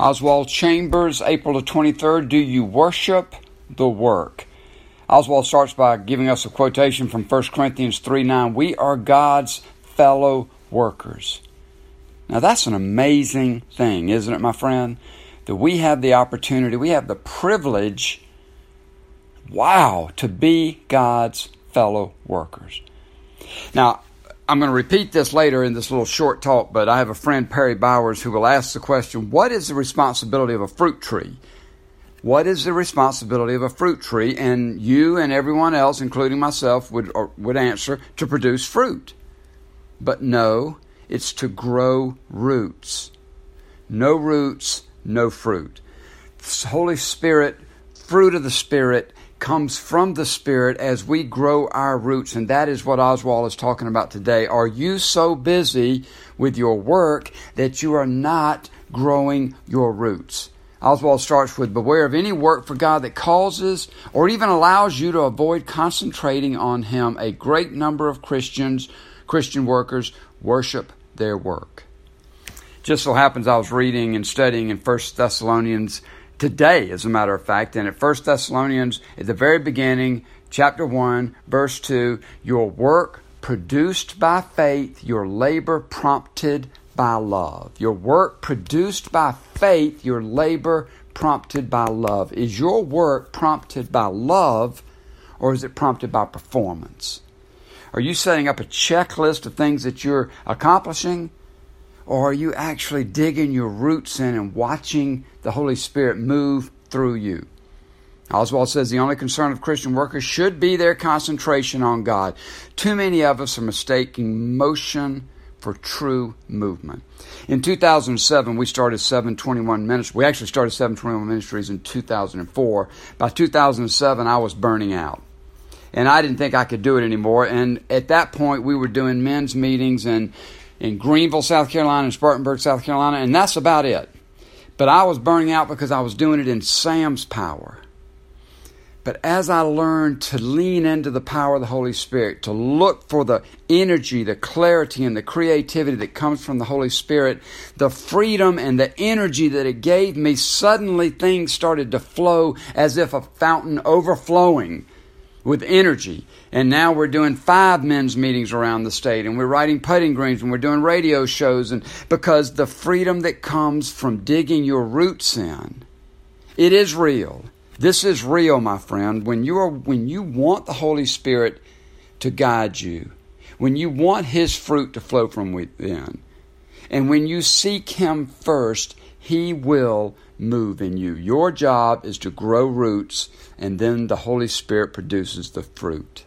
Oswald Chambers, April the 23rd. Do you worship the work? Oswald starts by giving us a quotation from 1 Corinthians 3 9. We are God's fellow workers. Now, that's an amazing thing, isn't it, my friend? That we have the opportunity, we have the privilege, wow, to be God's fellow workers. Now, I'm going to repeat this later in this little short talk, but I have a friend, Perry Bowers, who will ask the question What is the responsibility of a fruit tree? What is the responsibility of a fruit tree? And you and everyone else, including myself, would, uh, would answer to produce fruit. But no, it's to grow roots. No roots, no fruit. Holy Spirit, fruit of the Spirit, comes from the Spirit as we grow our roots, and that is what Oswald is talking about today. Are you so busy with your work that you are not growing your roots? Oswald starts with Beware of any work for God that causes or even allows you to avoid concentrating on Him. A great number of Christians, Christian workers, worship their work. Just so happens I was reading and studying in 1 Thessalonians today, as a matter of fact, and at 1 Thessalonians, at the very beginning, chapter 1, verse 2, your work produced by faith, your labor prompted by love. Your work produced by faith, your labor prompted by love. Is your work prompted by love or is it prompted by performance? Are you setting up a checklist of things that you're accomplishing? Or are you actually digging your roots in and watching the Holy Spirit move through you? Oswald says the only concern of Christian workers should be their concentration on God. Too many of us are mistaking motion for true movement. In 2007, we started 721 Ministries. We actually started 721 Ministries in 2004. By 2007, I was burning out and I didn't think I could do it anymore. And at that point, we were doing men's meetings in, in Greenville, South Carolina, and Spartanburg, South Carolina, and that's about it. But I was burning out because I was doing it in Sam's power. But as I learned to lean into the power of the Holy Spirit, to look for the energy, the clarity, and the creativity that comes from the Holy Spirit, the freedom and the energy that it gave me, suddenly things started to flow as if a fountain overflowing with energy. And now we're doing five men's meetings around the state and we're writing putting greens and we're doing radio shows and because the freedom that comes from digging your roots in, it is real. This is real, my friend. When you are when you want the Holy Spirit to guide you, when you want his fruit to flow from within, and when you seek him first, he will move in you. Your job is to grow roots, and then the Holy Spirit produces the fruit.